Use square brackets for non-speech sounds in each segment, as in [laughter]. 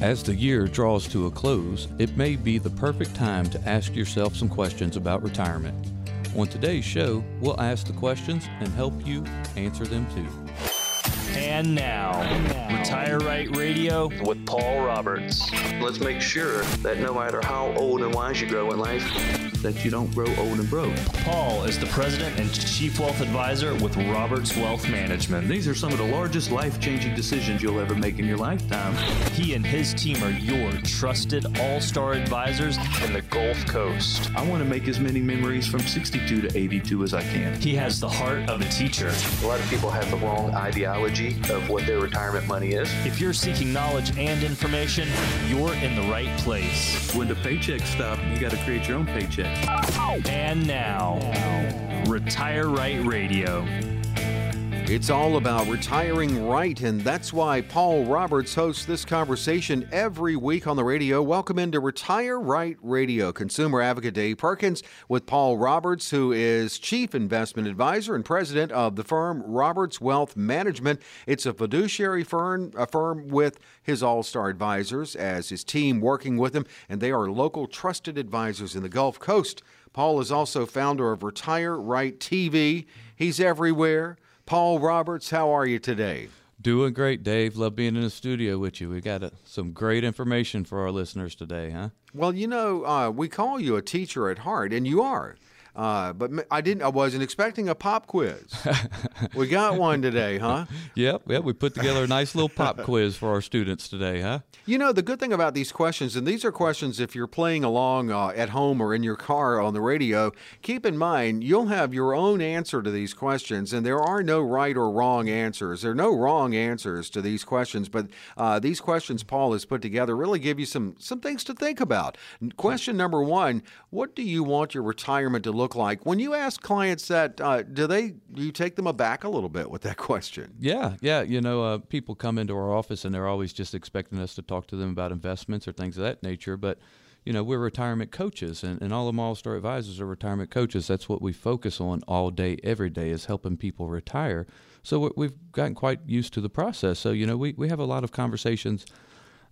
As the year draws to a close, it may be the perfect time to ask yourself some questions about retirement. On today's show, we'll ask the questions and help you answer them too. And now, Retire Right Radio with Paul Roberts. Let's make sure that no matter how old and wise you grow in life, that you don't grow old and broke. Paul is the president and chief wealth advisor with Roberts Wealth Management. These are some of the largest life changing decisions you'll ever make in your lifetime. He and his team are your trusted all star advisors in the Gulf Coast. I want to make as many memories from 62 to 82 as I can. He has the heart of a teacher. A lot of people have the wrong ideology of what their retirement money is. If you're seeking knowledge and information, you're in the right place. When the paychecks stop, you got to create your own paycheck. And now, Retire Right Radio. It's all about retiring right, and that's why Paul Roberts hosts this conversation every week on the radio. Welcome into Retire Right Radio. Consumer advocate Dave Perkins with Paul Roberts, who is Chief Investment Advisor and President of the firm Roberts Wealth Management. It's a fiduciary firm, a firm with his all star advisors as his team working with him, and they are local trusted advisors in the Gulf Coast. Paul is also founder of Retire Right TV. He's everywhere. Paul Roberts, how are you today? Doing great, Dave. Love being in the studio with you. We got uh, some great information for our listeners today, huh? Well, you know, uh, we call you a teacher at heart, and you are. Uh, but I didn't. I wasn't expecting a pop quiz. [laughs] we got one today, huh? Yep, yep. We put together a nice little pop quiz for our students today, huh? You know, the good thing about these questions, and these are questions if you're playing along uh, at home or in your car on the radio, keep in mind you'll have your own answer to these questions, and there are no right or wrong answers. There are no wrong answers to these questions, but uh, these questions Paul has put together really give you some some things to think about. Question number one: What do you want your retirement to look like? When you ask clients that, uh, do they you take them aback a little bit with that [laughs] question? Yeah, yeah. You know, uh, people come into our office and they're always just expecting us to talk to them about investments or things of that nature. But, you know, we're retirement coaches and, and all of all star advisors are retirement coaches. That's what we focus on all day, every day is helping people retire. So we've gotten quite used to the process. So, you know, we, we have a lot of conversations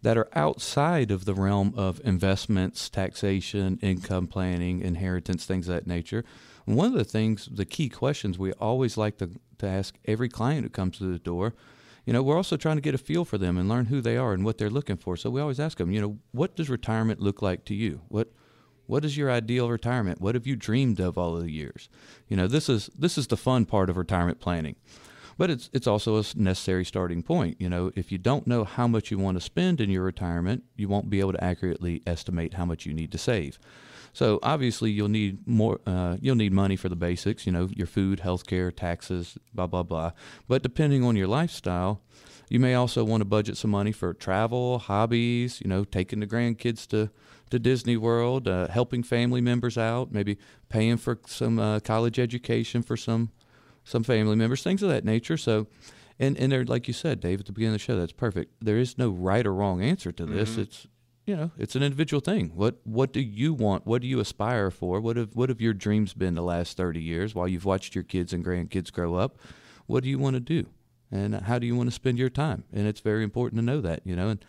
that are outside of the realm of investments, taxation, income planning, inheritance, things of that nature. And one of the things, the key questions we always like to, to ask every client who comes to the door you know, we're also trying to get a feel for them and learn who they are and what they're looking for. So we always ask them, you know, what does retirement look like to you? What what is your ideal retirement? What have you dreamed of all of the years? You know, this is this is the fun part of retirement planning. But it's it's also a necessary starting point. You know, if you don't know how much you want to spend in your retirement, you won't be able to accurately estimate how much you need to save. So obviously you'll need more. Uh, you'll need money for the basics. You know, your food, health care, taxes, blah blah blah. But depending on your lifestyle, you may also want to budget some money for travel, hobbies. You know, taking the grandkids to to Disney World, uh, helping family members out, maybe paying for some uh, college education for some some family members, things of that nature. So. And, and there, like you said, Dave, at the beginning of the show, that's perfect. There is no right or wrong answer to this. Mm-hmm. It's you know, it's an individual thing. What what do you want? What do you aspire for? What have what have your dreams been the last thirty years while you've watched your kids and grandkids grow up? What do you want to do? And how do you want to spend your time? And it's very important to know that, you know. And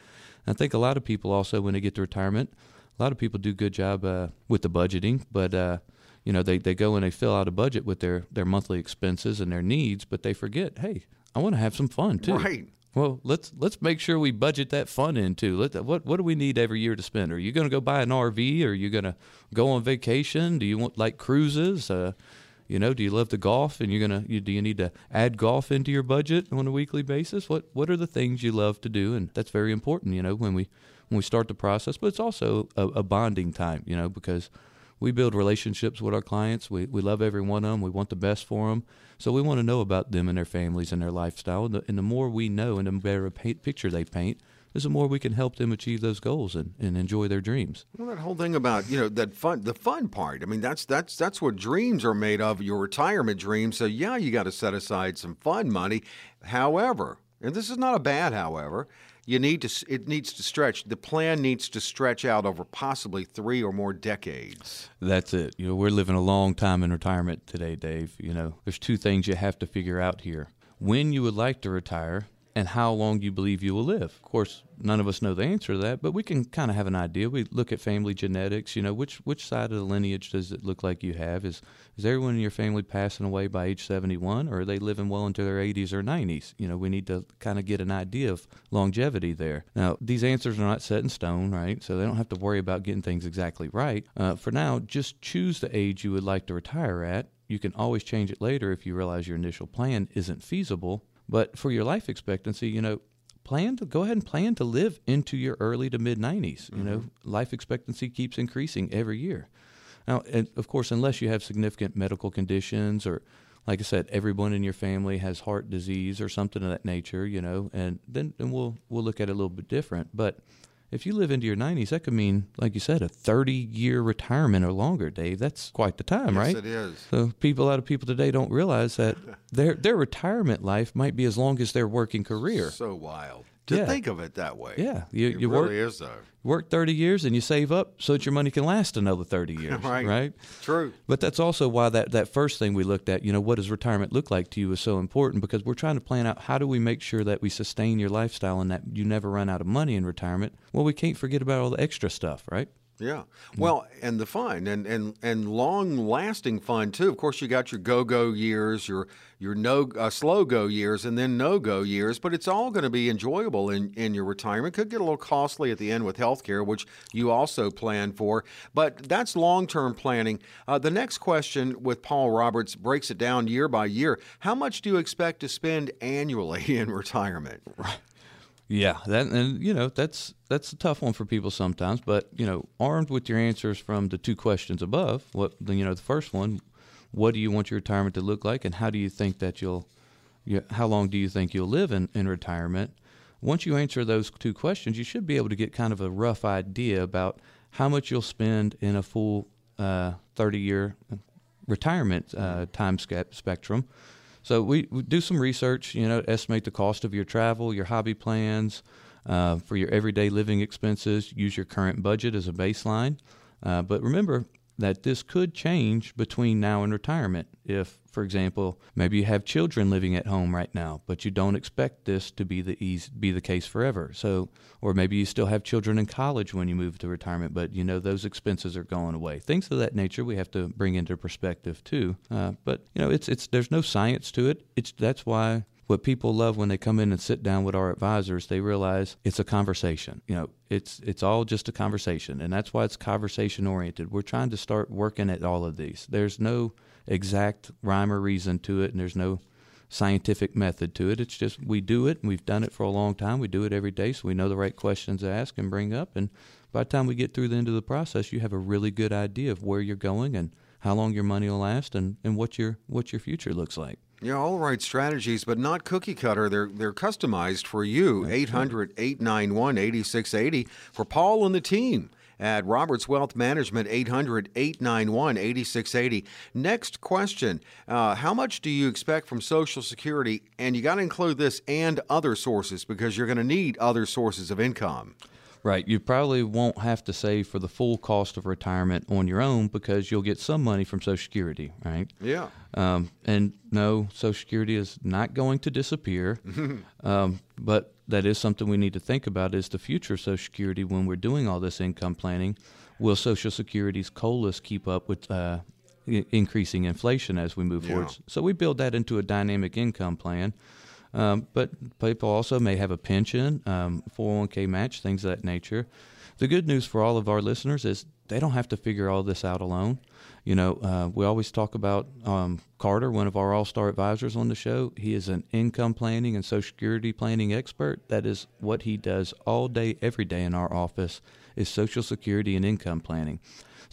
I think a lot of people also, when they get to retirement, a lot of people do good job uh, with the budgeting, but uh, you know, they, they go and they fill out a budget with their, their monthly expenses and their needs, but they forget, hey, I want to have some fun too. Right. Well, let's let's make sure we budget that fun into. Let what what do we need every year to spend? Are you going to go buy an RV? Are you going to go on vacation? Do you want like cruises? Uh, you know, do you love to golf and you're gonna you, do you need to add golf into your budget on a weekly basis? What what are the things you love to do? And that's very important. You know, when we when we start the process, but it's also a, a bonding time. You know, because we build relationships with our clients. We, we love every one of them. We want the best for them. So we want to know about them and their families and their lifestyle. And the, and the more we know and the better picture they paint, is the more we can help them achieve those goals and, and enjoy their dreams. Well, that whole thing about you know that fun, the fun part. I mean, that's that's that's what dreams are made of. Your retirement dreams. So yeah, you got to set aside some fun money. However, and this is not a bad however you need to it needs to stretch. The plan needs to stretch out over possibly three or more decades. That's it. You know we're living a long time in retirement today dave. You know there's two things you have to figure out here. When you would like to retire and how long you believe you will live. Of course, none of us know the answer to that, but we can kind of have an idea. We look at family genetics. You know, which which side of the lineage does it look like you have? Is is everyone in your family passing away by age 71, or are they living well into their 80s or 90s? You know, we need to kind of get an idea of longevity there. Now, these answers are not set in stone, right? So they don't have to worry about getting things exactly right. Uh, for now, just choose the age you would like to retire at. You can always change it later if you realize your initial plan isn't feasible but for your life expectancy, you know, plan to go ahead and plan to live into your early to mid 90s. Mm-hmm. You know, mm-hmm. life expectancy keeps increasing every year. Now, and of course, unless you have significant medical conditions or like I said, everyone in your family has heart disease or something of that nature, you know, and then, then we'll we'll look at it a little bit different. But if you live into your 90s, that could mean, like you said, a 30 year retirement or longer, Dave. That's quite the time, yes, right? it is. So people, a lot of people today don't realize that [laughs] their their retirement life might be as long as their working career. So wild to yeah. think of it that way. Yeah, you, it you really work, is though. Work thirty years and you save up so that your money can last another thirty years. [laughs] right. Right. True. But that's also why that that first thing we looked at, you know, what does retirement look like to you, is so important because we're trying to plan out how do we make sure that we sustain your lifestyle and that you never run out of money in retirement. Well, we can't forget about all the extra stuff, right? Yeah. Well, and the fun and and and long lasting fun too. Of course, you got your go go years, your your no uh, slow go years, and then no go years. But it's all going to be enjoyable in in your retirement. Could get a little costly at the end with healthcare, which you also plan for. But that's long term planning. Uh, the next question with Paul Roberts breaks it down year by year. How much do you expect to spend annually [laughs] in retirement? Yeah, that and you know that's that's a tough one for people sometimes. But you know, armed with your answers from the two questions above, what you know, the first one, what do you want your retirement to look like, and how do you think that you'll, you, how long do you think you'll live in in retirement? Once you answer those two questions, you should be able to get kind of a rough idea about how much you'll spend in a full uh, 30 year retirement uh, time spectrum so we, we, do some research, you know, estimate the cost of your travel, your hobby plans, uh, for your everyday living expenses. Use your current budget as a baseline. Uh, but remember that this could change between now and retirement. If for example, maybe you have children living at home right now, but you don't expect this to be the easy, be the case forever. So, or maybe you still have children in college when you move to retirement, but you know those expenses are going away. Things of that nature we have to bring into perspective too. Uh, but you know, it's it's there's no science to it. It's that's why what people love when they come in and sit down with our advisors, they realize it's a conversation. You know, it's it's all just a conversation, and that's why it's conversation oriented. We're trying to start working at all of these. There's no exact rhyme or reason to it, and there's no scientific method to it. It's just we do it, and we've done it for a long time. We do it every day, so we know the right questions to ask and bring up. And by the time we get through the end of the process, you have a really good idea of where you're going and how long your money will last, and, and what your what your future looks like. Yeah, all right strategies, but not cookie cutter. They're they're customized for you. 800 891 8680 for Paul and the team at Roberts Wealth Management, 800 891 8680. Next question uh, How much do you expect from Social Security? And you got to include this and other sources because you're going to need other sources of income. Right. You probably won't have to save for the full cost of retirement on your own because you'll get some money from Social Security, right? Yeah. Um, and no, Social Security is not going to disappear. [laughs] um, but that is something we need to think about is the future of Social Security when we're doing all this income planning. Will Social Security's COLAs keep up with uh, increasing inflation as we move yeah. forward? So we build that into a dynamic income plan. Um, but people also may have a pension, um, 401k match, things of that nature. The good news for all of our listeners is they don't have to figure all this out alone. You know, uh, we always talk about um, Carter, one of our all star advisors on the show. He is an income planning and Social Security planning expert. That is what he does all day, every day in our office is Social Security and income planning.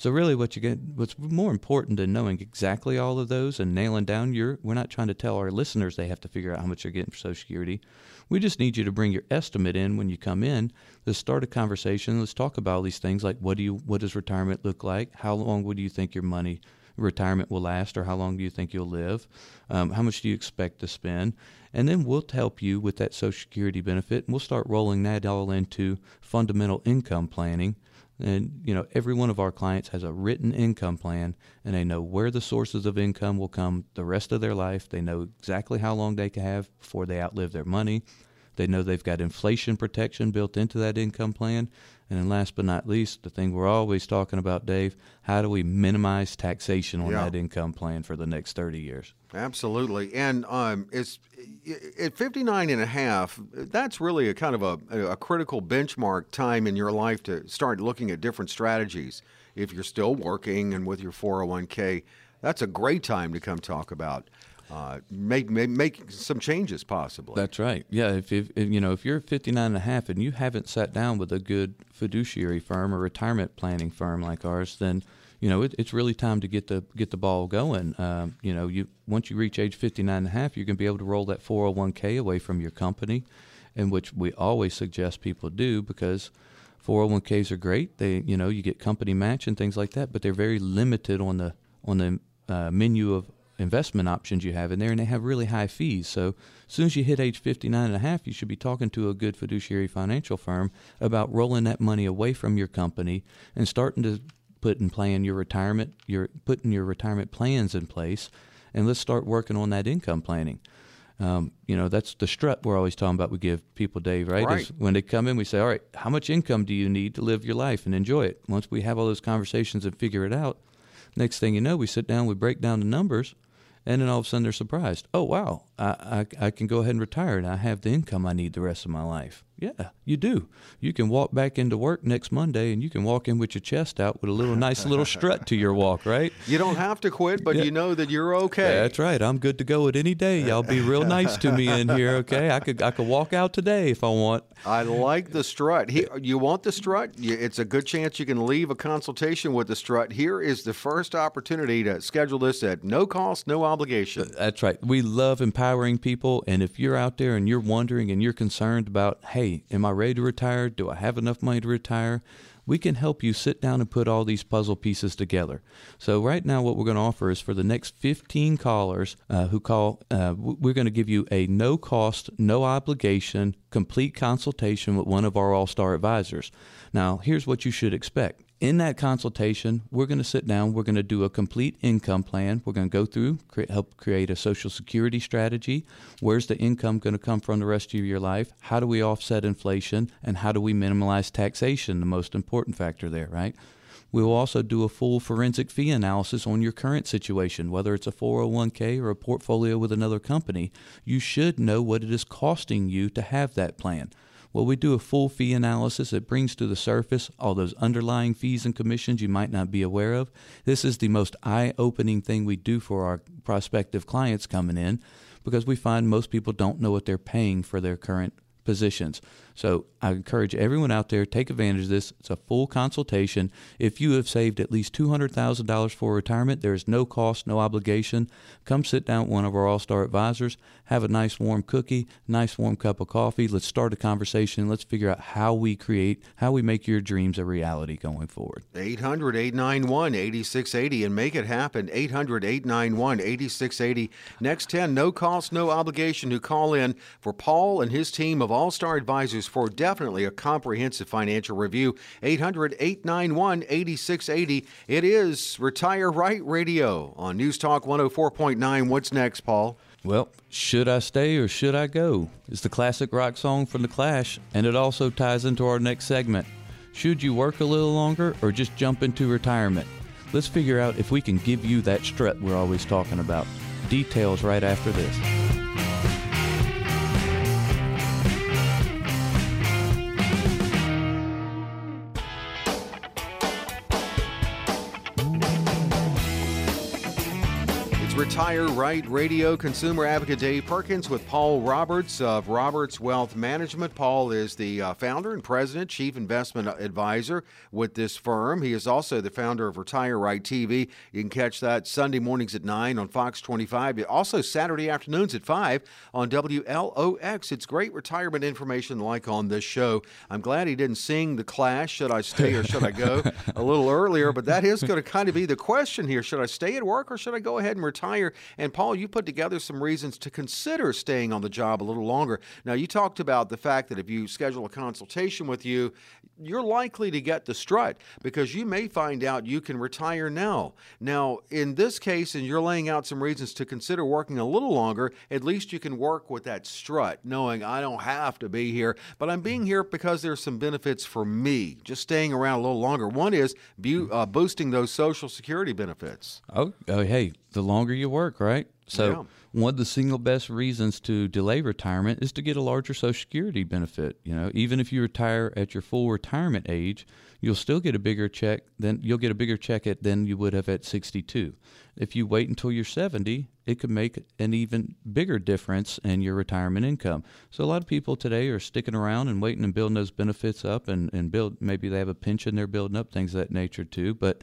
So really, what you get, what's more important than knowing exactly all of those and nailing down your, we're not trying to tell our listeners they have to figure out how much they're getting for Social Security. We just need you to bring your estimate in when you come in. Let's start a conversation. Let's talk about all these things like what do you, what does retirement look like? How long would you think your money retirement will last, or how long do you think you'll live? Um, how much do you expect to spend? And then we'll help you with that Social Security benefit, and we'll start rolling that all into fundamental income planning and you know, every one of our clients has a written income plan, and they know where the sources of income will come the rest of their life. They know exactly how long they can have before they outlive their money. They know they've got inflation protection built into that income plan. And then last but not least, the thing we're always talking about, Dave, how do we minimize taxation on Yeah. that income plan for the next 30 years? Absolutely. And um, it's at 59 and a half, that's really a kind of a, a critical benchmark time in your life to start looking at different strategies. If you're still working and with your 401k, that's a great time to come talk about uh, make, make make some changes possibly. That's right. Yeah, if, if, if you know if you're 59 and a half and you haven't sat down with a good fiduciary firm or retirement planning firm like ours, then you know it, it's really time to get the get the ball going. Um, you know, you once you reach age 59 and a half, you're going to be able to roll that 401k away from your company, and which we always suggest people do because 401ks are great. They you know you get company match and things like that, but they're very limited on the on the uh, menu of investment options you have in there and they have really high fees. So as soon as you hit age 59 and a half, you should be talking to a good fiduciary financial firm about rolling that money away from your company and starting to put in plan your retirement, your putting your retirement plans in place and let's start working on that income planning. Um, you know, that's the strut we're always talking about. We give people, Dave, right? Right. When they come in, we say, all right, how much income do you need to live your life and enjoy it? Once we have all those conversations and figure it out, next thing you know, we sit down, we break down the numbers, and then all of a sudden they're surprised. Oh, wow, I, I, I can go ahead and retire and I have the income I need the rest of my life. Yeah, you do. You can walk back into work next Monday and you can walk in with your chest out with a little nice little strut to your walk, right? you don't have to quit, but Yeah. you know that you're okay. That's right. I'm good to go at any day. Y'all be real nice to me in here, okay? I could I could walk out today if I want. I like the strut. He, you want the strut? It's a good chance you can leave a consultation with the strut. Here is the first opportunity to schedule this at no cost, no obligation. That's right. We love empowering people. And if you're out there and you're wondering and you're concerned about, hey, am I ready to retire? Do I have enough money to retire? We can help you sit down and put all these puzzle pieces together. So, right now, what we're going to offer is for the next 15 callers uh, who call, uh, we're going to give you a no cost, no obligation, complete consultation with one of our all star advisors. Now, here's what you should expect. In that consultation, we're going to sit down. We're going to do a complete income plan. We're going to go through, cre- help create a social security strategy. Where's the income going to come from the rest of your life? How do we offset inflation? And how do we minimize taxation? The most important factor there, right? We will also do a full forensic fee analysis on your current situation, whether it's a 401k or a portfolio with another company. You should know what it is costing you to have that plan. Well, we do a full fee analysis. It brings to the surface all those underlying fees and commissions you might not be aware of. This is the most eye opening thing we do for our prospective clients coming in because we find most people don't know what they're paying for their current positions. So I encourage everyone out there take advantage of this. It's a full consultation. If you have saved at least two hundred thousand dollars for retirement, there is no cost, no obligation. Come sit down with one of our all-star advisors. Have a nice warm cookie, nice warm cup of coffee. Let's start a conversation. Let's figure out how we create, how we make your dreams a reality going forward. 800 891 8680 and make it happen. 800 891 8680. Next 10, no cost, no obligation to call in for Paul and his team of All Star Advisors for definitely a comprehensive financial review. 800 891 8680. It is Retire Right Radio on News Talk 104.9. What's next, Paul? Well, should I stay or should I go? It's the classic rock song from The Clash, and it also ties into our next segment. Should you work a little longer or just jump into retirement? Let's figure out if we can give you that strut we're always talking about. Details right after this. Retire Right Radio Consumer Advocate Dave Perkins with Paul Roberts of Roberts Wealth Management. Paul is the uh, founder and president, chief investment advisor with this firm. He is also the founder of Retire Right TV. You can catch that Sunday mornings at 9 on Fox 25. Also Saturday afternoons at 5 on WLOX. It's great retirement information like on this show. I'm glad he didn't sing The Clash, Should I Stay or Should I Go, [laughs] a little earlier, but that is going to kind of be the question here. Should I stay at work or should I go ahead and retire And Paul, you put together some reasons to consider staying on the job a little longer. Now, you talked about the fact that if you schedule a consultation with you, you're likely to get the strut because you may find out you can retire now. Now, in this case, and you're laying out some reasons to consider working a little longer, at least you can work with that strut, knowing I don't have to be here, but I'm being here because there's some benefits for me. Just staying around a little longer. One is bu- uh, boosting those Social Security benefits. Oh, oh, hey, the longer you work, right? So Yeah. one of the single best reasons to delay retirement is to get a larger Social Security benefit. You know, even if you retire at your full retirement age, you'll still get a bigger check than you'll get a bigger check at than you would have at 62. If you wait until you're 70, it could make an even bigger difference in your retirement income. So a lot of people today are sticking around and waiting and building those benefits up and, and build maybe they have a pension they're building up, things of that nature too. But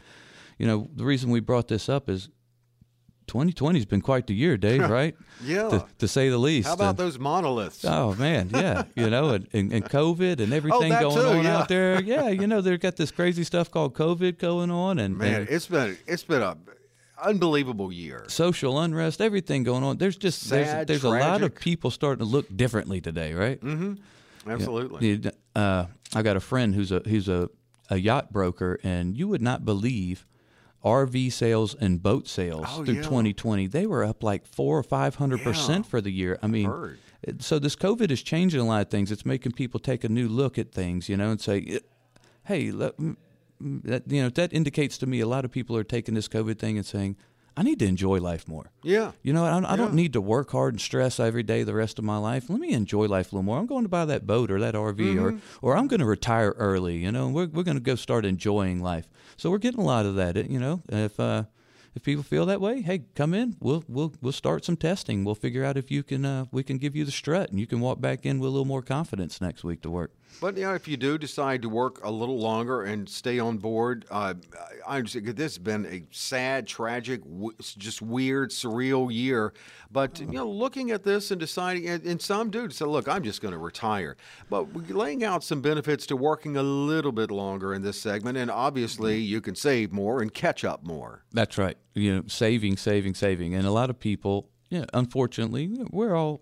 you know, the reason we brought this up is 2020 has been quite the year, Dave, right? Yeah. To, to say the least. How about And- those monoliths? Oh man, yeah, [laughs] you know, and, and, and COVID and everything that going too, on yeah. out there. [laughs] Yeah, you know, they've got this crazy stuff called COVID going on, and, Man, and it's been it's been a unbelievable year. social unrest, everything going on. There's just there's, Sad, there's a lot of people starting to look differently today, right? Absolutely. You- Uh, I got a friend who's a who's a, a yacht broker, and you would not believe RV sales and boat sales Oh, through yeah. 2020. They were up like four or five hundred percent for the year. I mean, so this COVID is changing a lot of things. It's making people take a new look at things, you know, and say, eh, "Hey, let, that, you know, that indicates to me a lot of people are taking this COVID thing and saying." I need to enjoy life more. Yeah. You know, I, don't- don't need to work hard and stress every day the rest of my life. Let me enjoy life a little more. I'm going to buy that boat or that RV Mm-hmm. or or I'm going to retire early. You know, and we're we're going to go start enjoying life. So we're getting a lot of that. You know, if uh, if people feel that way, hey, come in. We'll we'll we'll start some testing. We'll figure out if you can uh, we can give you the strut and you can walk back in with a little more confidence next week to work. But you know, if you do decide to work a little longer and stay on board, uh, I understand this has been a sad, tragic, w- just weird, surreal year. But you know, looking at this and deciding, and, and some do say, "Look, I'm just going to retire." But laying out some benefits to working a little bit longer in this segment, and obviously, you can save more and catch up more. That's right. You know, saving, saving, saving, and a lot of people, yeah, unfortunately, we're all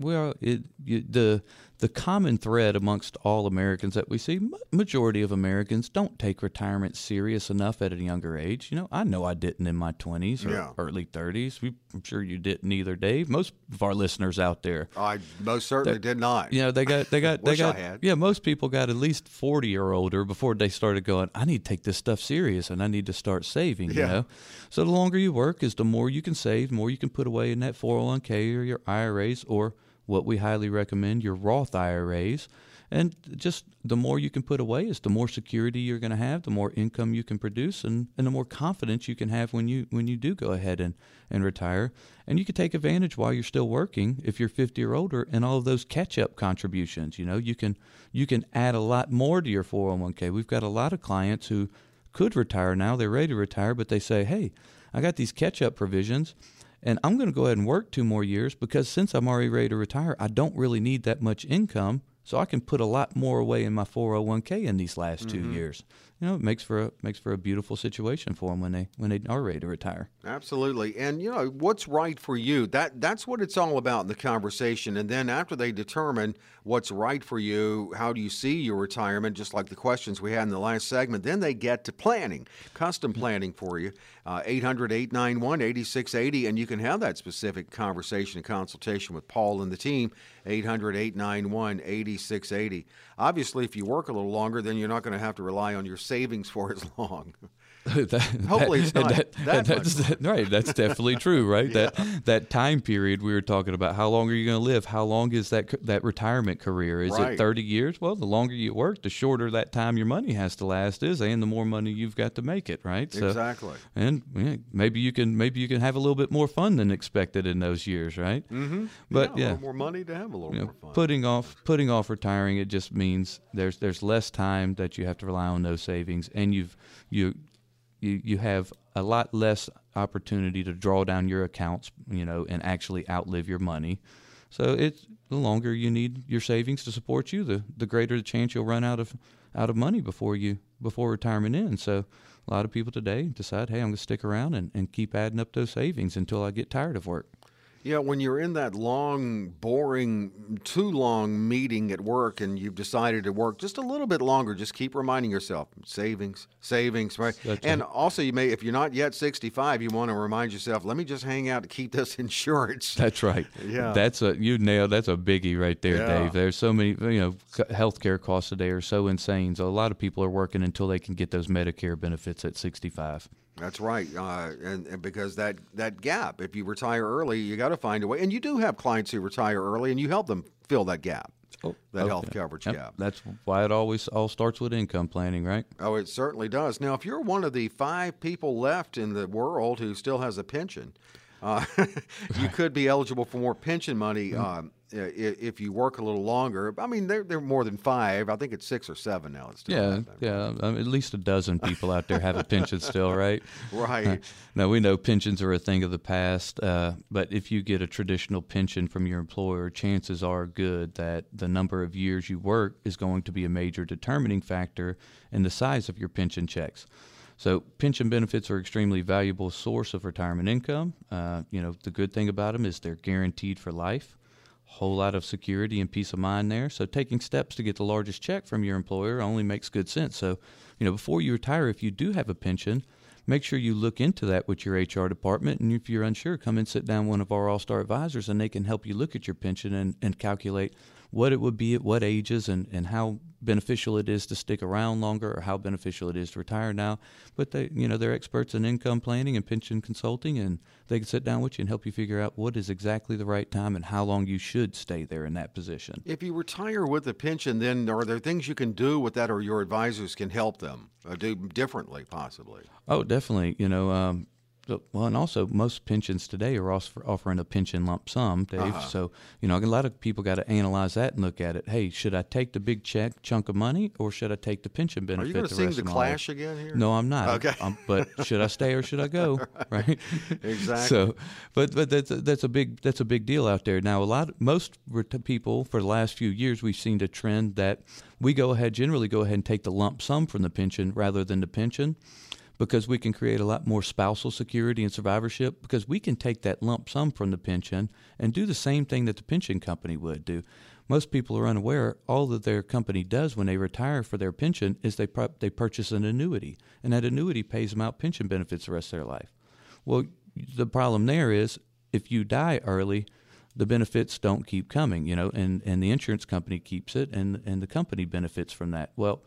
we're all, it, you, the the common thread amongst all Americans that we see, majority of Americans don't take retirement serious enough at a younger age. You know, I know I didn't in my twenties or Yeah. early thirties. I'm sure you didn't either, Dave. Most of our listeners out there, I most certainly did not. you know, they got they got [laughs] they got yeah. Most people got at least forty or older before they started going. I need to take this stuff serious, and I need to start saving. You Yeah. know, so the longer you work, is the more you can save, the more you can put away in that four hundred one k or your IRAs or what we highly recommend your Roth IRAs. And just the more you can put away is the more security you're going to have, the more income you can produce, and, and the more confidence you can have when you when you do go ahead and, and retire. And you can take advantage while you're still working if you're 50 or older, and all of those catch up contributions. You know, you can you can add a lot more to your 401k. We've got a lot of clients who could retire now; they're ready to retire, but they say, "Hey, I got these catch up provisions." And I'm going to go ahead and work two more years because since I'm already ready to retire, I don't really need that much income. So I can put a lot more away in my 401k in these last two mm-hmm. years. You know, it makes for a makes for a beautiful situation for them when they when they are ready to retire. Absolutely. And you know, what's right for you? That that's what it's all about in the conversation. And then after they determine what's right for you, how do you see your retirement, just like the questions we had in the last segment, then they get to planning, custom planning for you. Uh, 800-891-8680 and you can have that specific conversation and consultation with Paul and the team 800-891-8680. Obviously, if you work a little longer, then you're not going to have to rely on your savings for as long. [laughs] [laughs] That- Hopefully it's not that that's, much [laughs] right. That's definitely true, right? [laughs] That that time period we were talking about. How long are you going to live? How long is that that retirement career? Is Right. it thirty years? Well, the longer you work, the shorter that time your money has to last is, and the more money you've got to make it, right? So, Exactly. And yeah, maybe you can maybe you can have a little bit more fun than expected in those years, right? Mm-hmm. But a yeah, little more money to have a little you know, more fun. putting off putting off retiring it just means there's there's less time that you have to rely on those savings and you've you you you have a lot less opportunity to draw down your accounts you know and actually outlive your money So it's the longer you need your savings to support you, the the greater the chance you'll run out of out of money before you before retirement ends. So a lot of people today decide, hey, I'm going to stick around and, and keep adding up those savings until I get tired of work. Yeah, when you're in that long, boring, too long meeting at work and you've decided to work just a little bit longer, just keep reminding yourself savings, savings, right? That's and right. also, you may, if you're not yet 65, you want to remind yourself, let me just hang out to keep this [laughs] insurance. That's right. Yeah. That's a you nailed. That's a biggie right there, Yeah. Dave. There's so many. You know, healthcare costs today are so insane. So a lot of people are working until they can get those Medicare benefits at 65. That's right, uh, and, and because that that gap, if you retire early, you got to find a way. And you do have clients who retire early, and you help them fill that gap, that health coverage Oh, Yep. gap. That's why it always all starts with income planning, right? Oh, it certainly does. Now, if you're one of the five people left in the world who still has a pension, uh, [laughs] you could be eligible for more pension money Mm-hmm. um, i- i- if you work a little longer. I mean, they're, they're more than five. I think it's six or seven now. It's still Yeah, yeah. Um, at least a dozen people out there have a pension still, right? [laughs] Right. [laughs] Now we know pensions are a thing of the past, uh, but if you get a traditional pension from your employer, chances are good that the number of years you work is going to be a major determining factor in the size of your pension checks. So pension benefits are extremely valuable source of retirement income. Uh, you know the good thing about them is they're guaranteed for life. Whole lot of security and peace of mind there. So taking steps to get the largest check from your employer only makes good sense. So, you know, before you retire, if you do have a pension, make sure you look into that with your HR department. And if you're unsure, come and sit down with one of our All Star advisors, and they can help you look at your pension and, and calculate what it would be at what ages and, and how beneficial it is to stick around longer or how beneficial it is to retire now. But they, you know, they're experts in income planning and pension consulting, and they can sit down with you and help you figure out what is exactly the right time and how long you should stay there in that position. If you retire with a pension, then are there things you can do with that, or your advisors can help them uh, do differently, possibly? Oh, definitely. You know, um, well, and also most pensions today are also offering a pension lump sum, Dave. Uh-huh. So you know, a lot of people got to analyze that and look at it. Hey, should I take the big check chunk of money, or should I take the pension benefit? Are you going to sing the Clash again here? No, I'm not. Okay. Um, but should I stay or should I go? [laughs] right. [laughs] Exactly. So, but but that's a, that's a big that's a big deal out there. Now, a lot most people for the last few years we've seen a trend that we go ahead generally go ahead and take the lump sum from the pension rather than the pension because we can create a lot more spousal security and survivorship because we can take that lump sum from the pension and do the same thing that the pension company would do. Most people are unaware all that their company does when they retire for their pension is they they purchase an annuity and that annuity pays them out pension benefits the rest of their life. Well, the problem there is if you die early, the benefits don't keep coming, you know, and, and the insurance company keeps it and, and the company benefits from that. Well,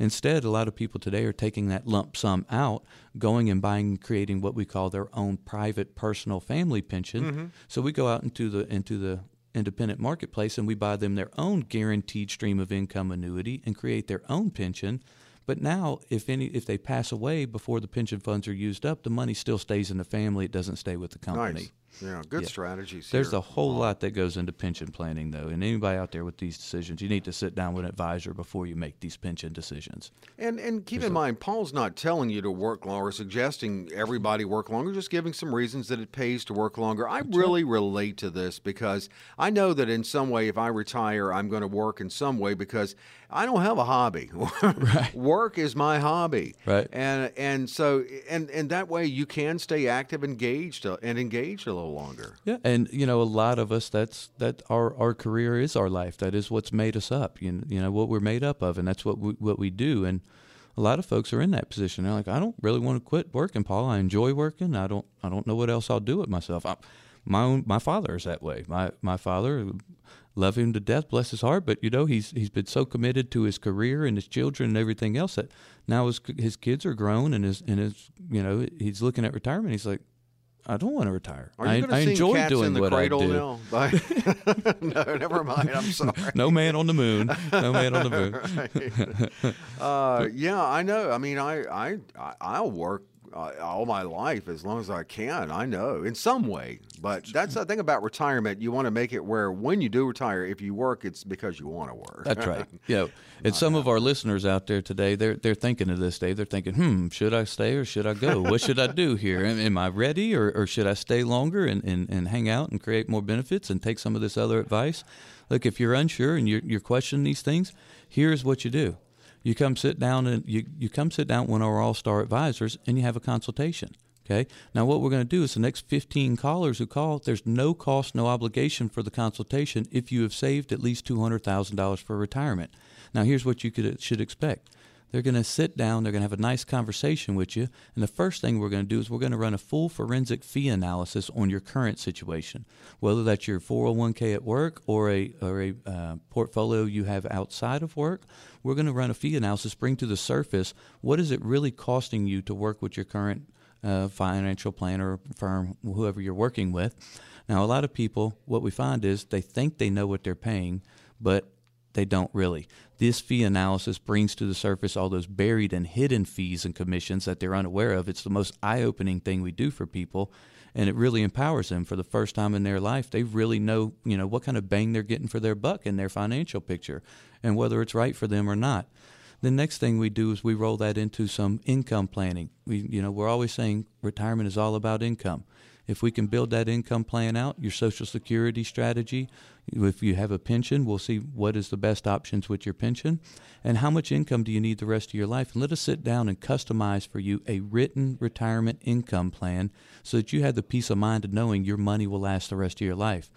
instead, a lot of people today are taking that lump sum out, going and buying, creating what we call their own private personal family pension. Mm-hmm. So we go out into the into the independent marketplace and we buy them their own guaranteed stream of income annuity and create their own pension. But now, if any, if they pass away before the pension funds are used up, the money still stays in the family. It doesn't stay with the company. Nice. Yeah, good Yeah. strategies. There's here. a whole lot that goes into pension planning, though, and anybody out there with these decisions, you need to sit down with an advisor before you make these pension decisions. And and keep in mind, Paul's not telling you to work longer, or suggesting everybody work longer, just giving some reasons that it pays to work longer. I really relate to this because I know that in some way, if I retire, I'm going to work in some way because I don't have a hobby. [laughs] Work is my hobby. Right. And and so and and that way you can stay active, engaged, uh, and engaged a little longer. Yeah, and you know, a lot of us that's that our our career is our life. That is what's made us up. You you know what we're made up of, and that's what we, what we do. And a lot of folks are in that position. They're like, I don't really want to quit working, Paul. I enjoy working. I don't I don't know what else I'll do with myself. I, my own my father is that way. My my father love him to death, bless his heart. But you know, he's he's been so committed to his career and his children and everything else that now his his kids are grown and his and his you know he's looking at retirement. He's like. I don't want to retire. I, I enjoy doing what Cradle I do. now? [laughs] no, never mind. I'm [laughs] sorry. No man on the moon. No man on the [laughs] moon. uh, yeah, I know. I mean, I, I- I'll work uh, all my life as long as I can. I know in some way, but that's the thing about retirement. You want to make it where when you do retire, if you work, it's because you want to work. That's right. [laughs] Yeah, and some of our listeners out there today, they're they're thinking of this day. They're thinking, hmm, should I stay or should I go? What should I do here? Am, am I ready or, or should I stay longer and, and, and hang out and create more benefits and take some of this other advice? Look, if you're unsure and you're, you're questioning these things, here's what you do you come sit down and you, you come sit down with one of our all-star advisors and you have a consultation okay? Now what we're going to do is the next 15 callers who call there's no cost no obligation for the consultation if you have saved at least $200000 for retirement. Now here's what you could, should expect they're going to sit down, they're going to have a nice conversation with you, and the first thing we're going to do is we're going to run a full forensic fee analysis on your current situation, whether that's your 401k at work or a or a uh, portfolio you have outside of work. We're going to run a fee analysis, bring to the surface what is it really costing you to work with your current uh, financial planner or firm, whoever you're working with. Now, a lot of people, what we find is they think they know what they're paying, but they don't really. This fee analysis brings to the surface all those buried and hidden fees and commissions that they're unaware of. It's the most eye opening thing we do for people, and it really empowers them for the first time in their life. They really know, you know, what kind of bang they're getting for their buck in their financial picture and whether it's right for them or not. The next thing we do is we roll that into some income planning. We, you know, we're always saying retirement is all about income. If we can build that income plan out, your Social Security strategy, if you have a pension, we'll see what is the best options with your pension and how much income do you need the rest of your life. And let us sit down and customize for you a written retirement income plan so that you have the peace of mind of knowing your money will last the rest of your life.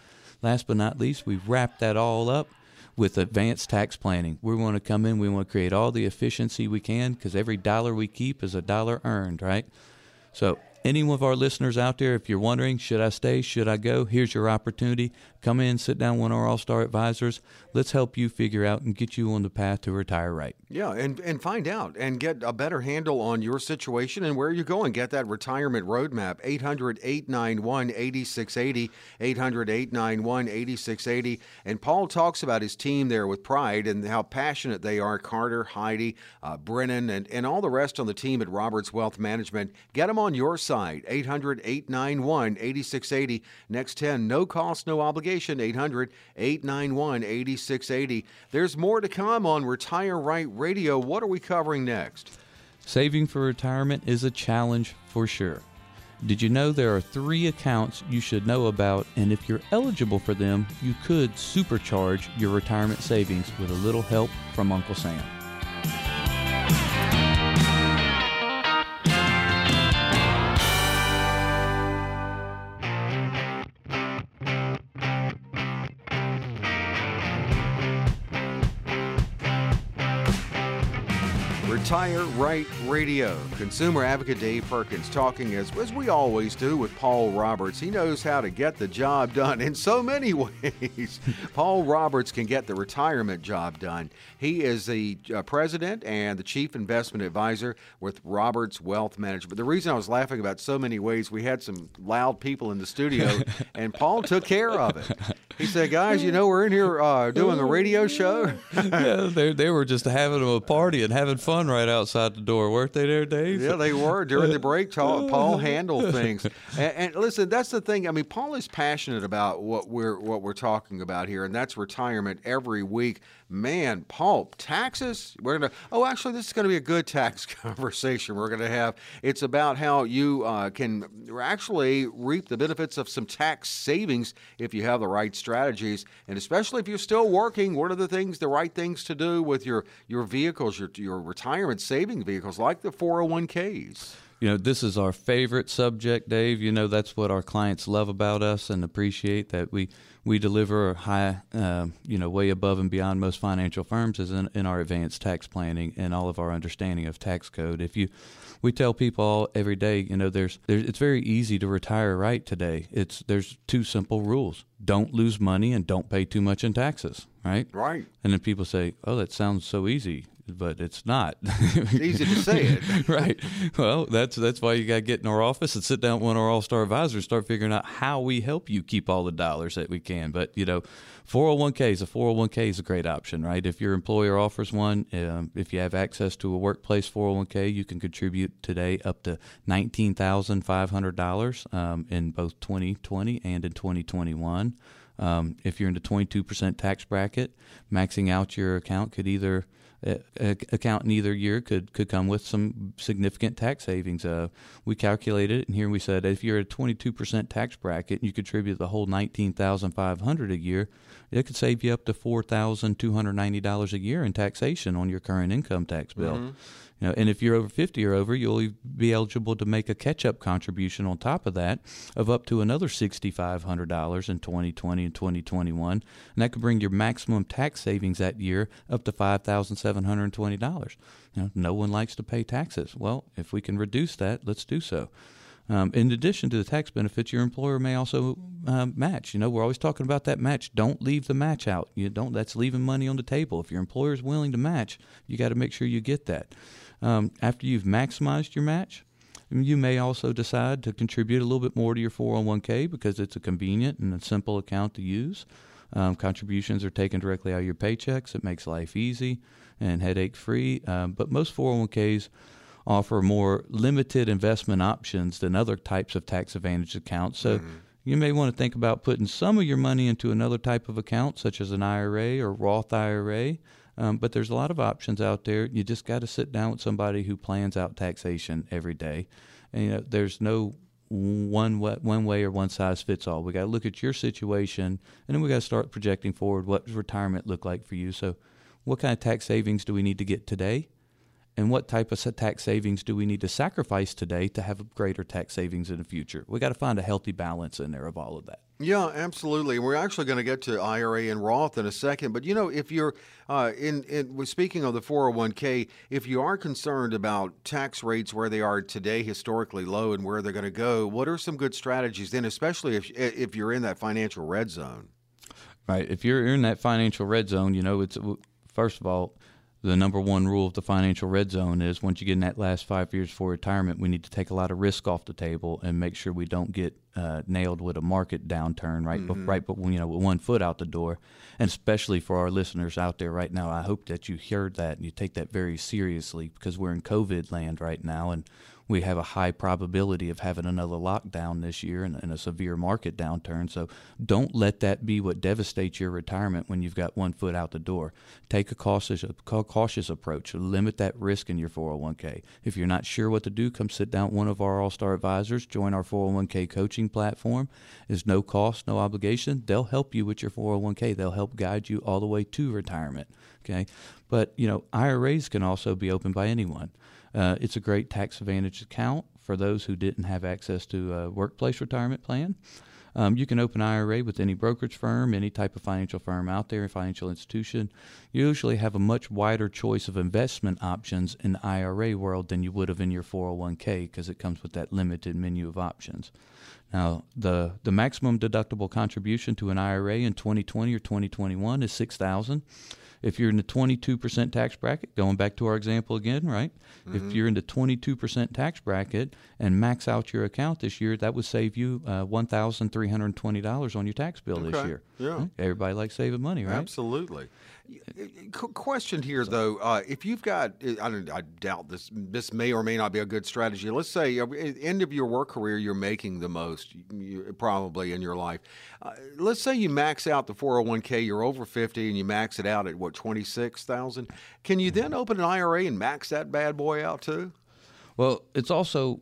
Last but not least, we've wrapped that all up with advanced tax planning. We want to come in, we want to create all the efficiency we can because every dollar we keep is a dollar earned, right? So any of our listeners out there, if you're wondering, should I stay? Should I go? Here's your opportunity. Come in, sit down with our all star advisors. Let's help you figure out and get you on the path to retire right. Yeah, and, and find out and get a better handle on your situation and where you're going. Get that retirement roadmap. 800 891 8680. 800 891 8680. And Paul talks about his team there with Pride and how passionate they are Carter, Heidi, uh, Brennan, and, and all the rest on the team at Roberts Wealth Management. Get them on your side. 800 891 8680. Next 10, no cost, no obligation. 800 891 8680. There's more to come on Retire Right Radio. What are we covering next? Saving for retirement is a challenge for sure. Did you know there are three accounts you should know about, and if you're eligible for them, you could supercharge your retirement savings with a little help from Uncle Sam? Retire Right Radio. Consumer advocate Dave Perkins talking as, as we always do with Paul Roberts. He knows how to get the job done in so many [laughs] ways. Paul Roberts can get the retirement job done. He is the uh, president and the chief investment advisor with Roberts Wealth Management. The reason I was laughing about so many ways, we had some loud people in the studio, [laughs] and Paul took care of it. He said, "Guys, you know we're in here uh, doing a radio show." [laughs] yeah, they, they were just having a party and having fun right outside the door, weren't they, there, Dave? Yeah, they were during the break. [laughs] Paul, Paul handled things, and, and, listen, that's the thing. I mean, Paul is passionate about what we're what we're talking about here, and that's retirement every week man, Paul, taxes. We're gonna. Oh, actually, this is going to be a good tax [laughs] conversation we're going to have. It's about how you uh, can actually reap the benefits of some tax savings if you have the right strategies, and especially if you're still working. What are the things, the right things to do with your your vehicles, your your retirement saving vehicles, like the 401ks? you know, this is our favorite subject, Dave. You know, that's what our clients love about us and appreciate that we we deliver high, uh, you know, way above and beyond most financial firms is in, in our advanced tax planning and all of our understanding of tax code. If you we tell people all, every day, you know, there's, there's it's very easy to retire right today. It's there's two simple rules: don't lose money and don't pay too much in taxes. Right. Right. And then people say, "Oh, that sounds so easy." But it's not. it's easy to say it, [laughs] right? Well, that's that's why you got to get in our office and sit down with one of our All Star advisors, start figuring out how we help you keep all the dollars that we can. But you know, 401ks, a 401k is a great option, right? If your employer offers one, um, if you have access to a workplace 401k, you can contribute today up to nineteen thousand five hundred dollars um, in both 2020 and in 2021. Um, if you're in the 22% tax bracket, maxing out your account could either account in either year could could come with some significant tax savings. Uh, we calculated it, and here we said if you're at a 22% tax bracket and you contribute the whole 19,500 a year, it could save you up to $4,290 a year in taxation on your current income tax bill. Mm-hmm. And if you're over 50 or over, you'll be eligible to make a catch-up contribution on top of that of up to another $6,500 in 2020 and 2021, and that could bring your maximum tax savings that year up to $5,720. You know, no one likes to pay taxes. Well, if we can reduce that, let's do so. Um, in addition to the tax benefits, your employer may also um, match. You know, we're always talking about that match. Don't leave the match out. You don't. That's leaving money on the table. If your employer is willing to match, you got to make sure you get that. Um, after you've maximized your match, you may also decide to contribute a little bit more to your 401k because it's a convenient and a simple account to use. Um, contributions are taken directly out of your paychecks. It makes life easy and headache free. Um, but most 401ks offer more limited investment options than other types of tax advantage accounts. So mm-hmm. you may want to think about putting some of your money into another type of account, such as an IRA or Roth IRA. Um, but there's a lot of options out there. You just got to sit down with somebody who plans out taxation every day. And you know, there's no one way, one way or one size fits all. We got to look at your situation, and then we got to start projecting forward. What does retirement look like for you? So, what kind of tax savings do we need to get today? And what type of tax savings do we need to sacrifice today to have greater tax savings in the future? We got to find a healthy balance in there of all of that. Yeah, absolutely. We're actually going to get to IRA and Roth in a second, but you know, if you're uh, in, in speaking of the 401k, if you are concerned about tax rates where they are today, historically low, and where they're going to go, what are some good strategies then, especially if if you're in that financial red zone? Right. If you're in that financial red zone, you know, it's first of all the number one rule of the financial red zone is once you get in that last five years for retirement, we need to take a lot of risk off the table and make sure we don't get uh, nailed with a market downturn right, mm-hmm. right, but you know, with one foot out the door. And especially for our listeners out there right now, I hope that you heard that and you take that very seriously because we're in COVID land right now, and we have a high probability of having another lockdown this year and, and, a severe market downturn. So don't let that be what devastates your retirement when you've got one foot out the door. Take a cautious, cautious approach. Limit that risk in your 401k. If you're not sure what to do, come sit down with one of our All Star advisors. Join our 401k coaching platform. It's no cost, no obligation. They'll help you with your 401k. They'll help guide you all the way to retirement. Okay, but you know IRAs can also be opened by anyone. Uh, it's a great tax advantage account for those who didn't have access to a workplace retirement plan. Um, you can open IRA with any brokerage firm, any type of financial firm out there, financial institution. You usually have a much wider choice of investment options in the IRA world than you would have in your 401k because it comes with that limited menu of options. Now, the the maximum deductible contribution to an IRA in 2020 or 2021 is 6000 if you're in the 22% tax bracket, going back to our example again, right? Mm-hmm. If you're in the 22% tax bracket and max out your account this year, that would save you uh, $1,320 on your tax bill okay. this year. Yeah. Everybody likes saving money, right? Absolutely. Question here, though, uh, if you've got, I, I, doubt this, this may or may not be a good strategy. Let's say at the end of your work career, you're making the most you, probably in your life. Uh, let's say you max out the 401k, you're over 50, and you max it out at what 26,000. Can you then open an IRA and max that bad boy out too? Well, it's also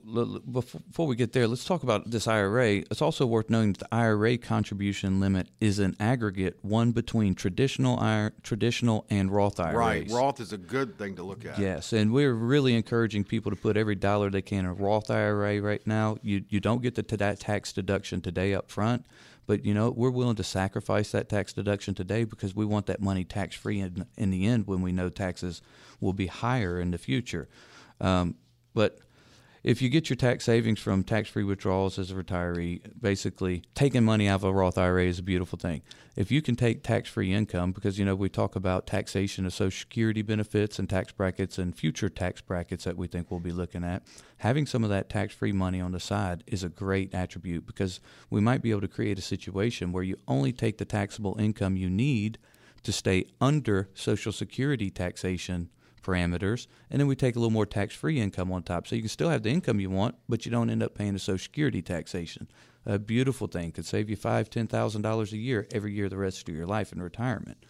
before we get there, let's talk about this IRA. It's also worth noting that the IRA contribution limit is an aggregate one between traditional traditional and Roth IRAs. Right, Roth is a good thing to look at. Yes, and we're really encouraging people to put every dollar they can in a Roth IRA right now. You you don't get the that tax deduction today up front, but you know we're willing to sacrifice that tax deduction today because we want that money tax free in, in the end when we know taxes will be higher in the future. Um, but if you get your tax savings from tax free withdrawals as a retiree, basically taking money out of a Roth IRA is a beautiful thing. If you can take tax free income, because you know we talk about taxation of Social Security benefits and tax brackets and future tax brackets that we think we'll be looking at, having some of that tax free money on the side is a great attribute because we might be able to create a situation where you only take the taxable income you need to stay under Social Security taxation parameters, and then we take a little more tax-free income on top. So you can still have the income you want, but you don't end up paying the Social Security taxation. A beautiful thing could save you five, ten thousand dollars a year every year the rest of your life in retirement.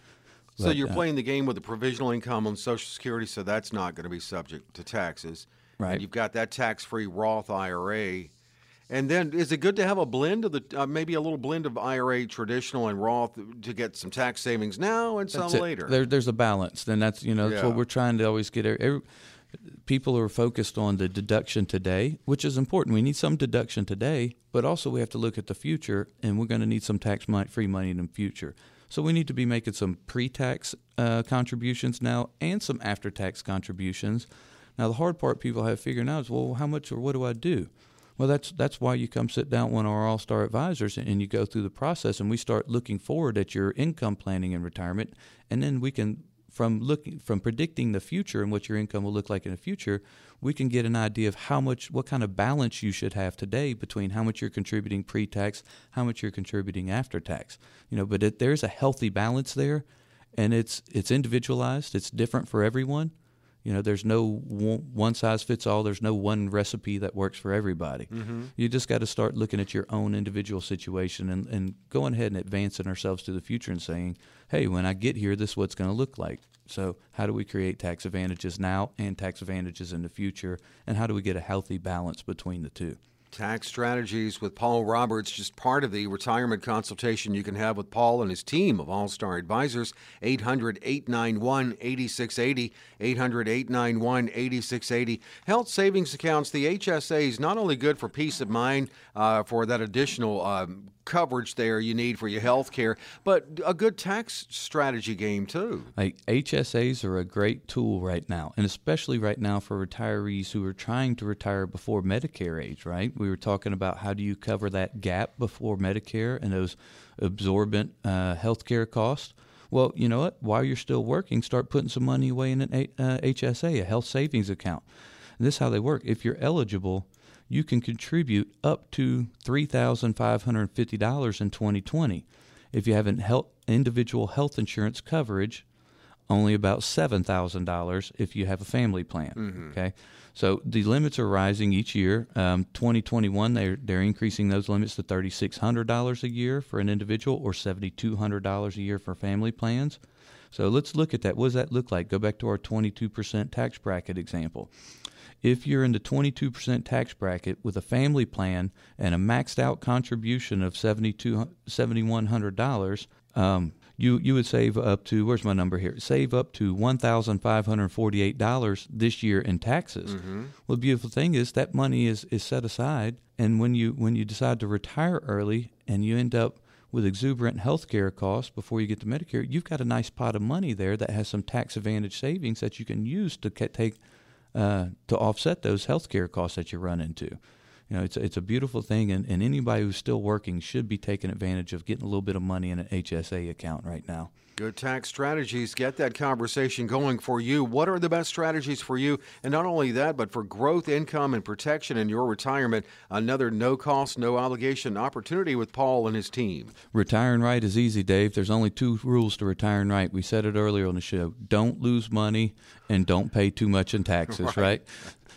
So but, you're uh, playing the game with the provisional income on Social Security, so that's not going to be subject to taxes. Right. And you've got that tax-free Roth IRA and then, is it good to have a blend of the uh, maybe a little blend of IRA traditional and Roth to get some tax savings now and some later? There, there's a balance. Then that's you know that's yeah. what we're trying to always get. Every, people are focused on the deduction today, which is important. We need some deduction today, but also we have to look at the future, and we're going to need some tax free money in the future. So we need to be making some pre-tax uh, contributions now and some after-tax contributions. Now the hard part people have figuring out is well, how much or what do I do? Well, that's that's why you come sit down with one of our all-star advisors and you go through the process, and we start looking forward at your income planning and retirement, and then we can from looking from predicting the future and what your income will look like in the future, we can get an idea of how much what kind of balance you should have today between how much you're contributing pre-tax, how much you're contributing after tax. You know, but it, there's a healthy balance there, and it's it's individualized. It's different for everyone. You know, there's no one size fits all. There's no one recipe that works for everybody. Mm-hmm. You just got to start looking at your own individual situation and, and going ahead and advancing ourselves to the future and saying, hey, when I get here, this is what's going to look like. So, how do we create tax advantages now and tax advantages in the future? And how do we get a healthy balance between the two? Tax Strategies with Paul Roberts, just part of the retirement consultation you can have with Paul and his team of All Star Advisors. 800 891 8680. 800 891 8680. Health savings accounts, the HSA is not only good for peace of mind uh, for that additional um, coverage there you need for your health care, but a good tax strategy game too. Like HSAs are a great tool right now, and especially right now for retirees who are trying to retire before Medicare age, right? We were talking about how do you cover that gap before Medicare and those absorbent uh, health care costs. Well, you know what? While you're still working, start putting some money away in an uh, HSA, a health savings account. And this is how they work. If you're eligible, you can contribute up to $3,550 in 2020. If you have an health, individual health insurance coverage, only about $7,000 if you have a family plan. Mm-hmm. Okay. So the limits are rising each year. Um, 2021, they're, they're increasing those limits to $3,600 a year for an individual or $7,200 a year for family plans. So let's look at that. What does that look like? Go back to our 22% tax bracket example. If you're in the 22% tax bracket with a family plan and a maxed out contribution of $7,100, um, you, you would save up to, where's my number here? Save up to $1,548 this year in taxes. Mm-hmm. Well, the beautiful thing is that money is, is set aside. And when you, when you decide to retire early and you end up with exuberant health care costs before you get to Medicare, you've got a nice pot of money there that has some tax advantage savings that you can use to take uh, to offset those healthcare costs that you run into. You know, it's it's a beautiful thing, and, and anybody who's still working should be taking advantage of getting a little bit of money in an HSA account right now. Good tax strategies. Get that conversation going for you. What are the best strategies for you? And not only that, but for growth, income, and protection in your retirement. Another no cost, no obligation opportunity with Paul and his team. Retiring right is easy, Dave. There's only two rules to retiring right. We said it earlier on the show don't lose money and don't pay too much in taxes, [laughs] right? right?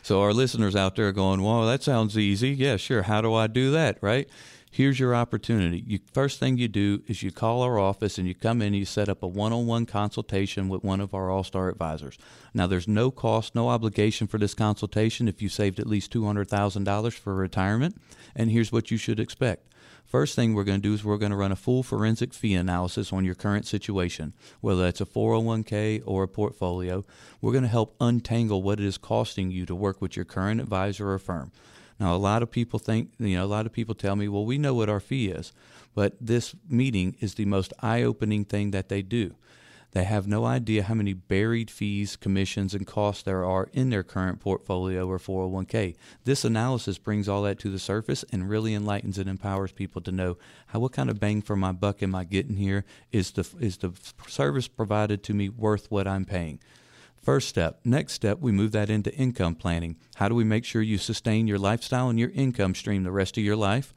So our listeners out there going, well, that sounds easy. Yeah, sure. How do I do that, right? here's your opportunity. You, first thing you do is you call our office and you come in and you set up a one-on-one consultation with one of our all-star advisors. Now there's no cost, no obligation for this consultation if you saved at least $200,000 for retirement. And here's what you should expect. First thing we're going to do is we're going to run a full forensic fee analysis on your current situation, whether that's a 401k or a portfolio. We're going to help untangle what it is costing you to work with your current advisor or firm. Now, a lot of people think, you know, a lot of people tell me, well, we know what our fee is, but this meeting is the most eye opening thing that they do. They have no idea how many buried fees, commissions, and costs there are in their current portfolio or 401k. This analysis brings all that to the surface and really enlightens and empowers people to know how what kind of bang for my buck am I getting here? Is the is the service provided to me worth what I'm paying? First step. Next step, we move that into income planning. How do we make sure you sustain your lifestyle and your income stream the rest of your life?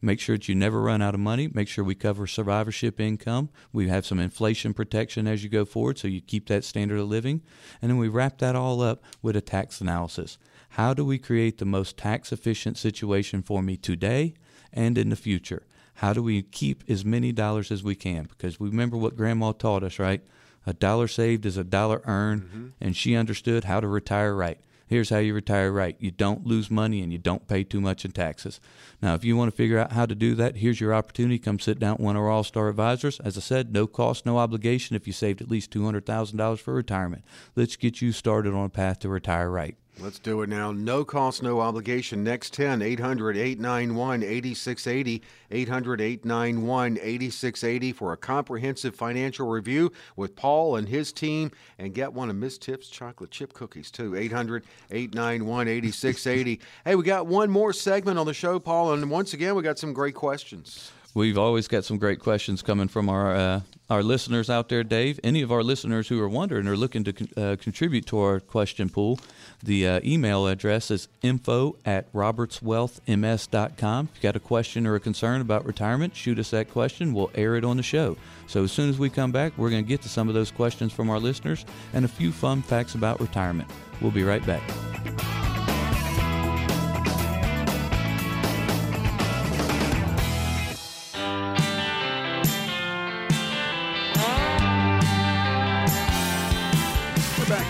Make sure that you never run out of money. Make sure we cover survivorship income. We have some inflation protection as you go forward so you keep that standard of living. And then we wrap that all up with a tax analysis. How do we create the most tax efficient situation for me today and in the future? How do we keep as many dollars as we can? Because we remember what grandma taught us, right? A dollar saved is a dollar earned, mm-hmm. and she understood how to retire right. Here's how you retire right. You don't lose money and you don't pay too much in taxes. Now, if you want to figure out how to do that, here's your opportunity. Come sit down with one of our all star advisors. As I said, no cost, no obligation if you saved at least $200,000 for retirement. Let's get you started on a path to retire right. Let's do it now. No cost, no obligation. Next 10, 800 891 8680. 800 891 8680 for a comprehensive financial review with Paul and his team. And get one of Miss Tips chocolate chip cookies, too. 800 891 8680. Hey, we got one more segment on the show, Paul. And once again, we got some great questions. We've always got some great questions coming from our uh, our listeners out there, Dave. Any of our listeners who are wondering or looking to con- uh, contribute to our question pool, the uh, email address is info at robertswealthms.com. If you got a question or a concern about retirement, shoot us that question. We'll air it on the show. So as soon as we come back, we're going to get to some of those questions from our listeners and a few fun facts about retirement. We'll be right back.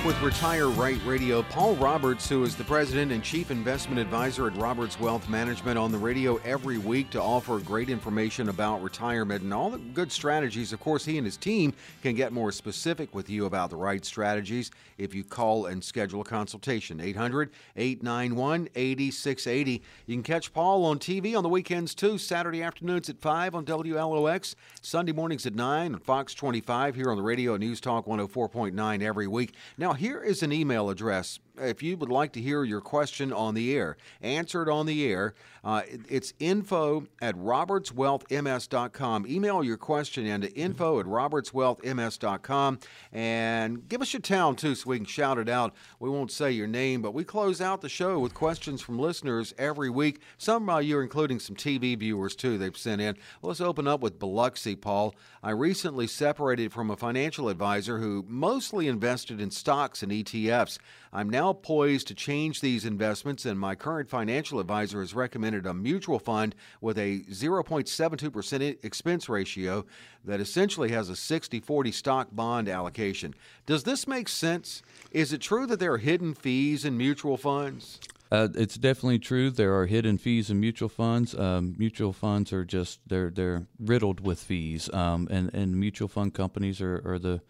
With Retire Right Radio. Paul Roberts, who is the president and chief investment advisor at Roberts Wealth Management, on the radio every week to offer great information about retirement and all the good strategies. Of course, he and his team can get more specific with you about the right strategies if you call and schedule a consultation. 800 891 8680. You can catch Paul on TV on the weekends too, Saturday afternoons at 5 on WLOX, Sunday mornings at 9 on Fox 25 here on the radio News Talk 104.9 every week. Now, here is an email address if you would like to hear your question on the air, answered on the air, uh, it's info at robertswealthms.com. Email your question into info at robertswealthms.com and give us your town too so we can shout it out. We won't say your name, but we close out the show with questions from listeners every week. Some of you including some TV viewers too, they've sent in. let's open up with Biloxi, Paul. I recently separated from a financial advisor who mostly invested in stocks and ETFs. I'm now poised to change these investments, and my current financial advisor has recommended a mutual fund with a 0.72% expense ratio that essentially has a 60 40 stock bond allocation. Does this make sense? Is it true that there are hidden fees in mutual funds? Uh, it's definitely true. There are hidden fees in mutual funds. Um, mutual funds are just they're they're riddled with fees, um, and and mutual fund companies are, are the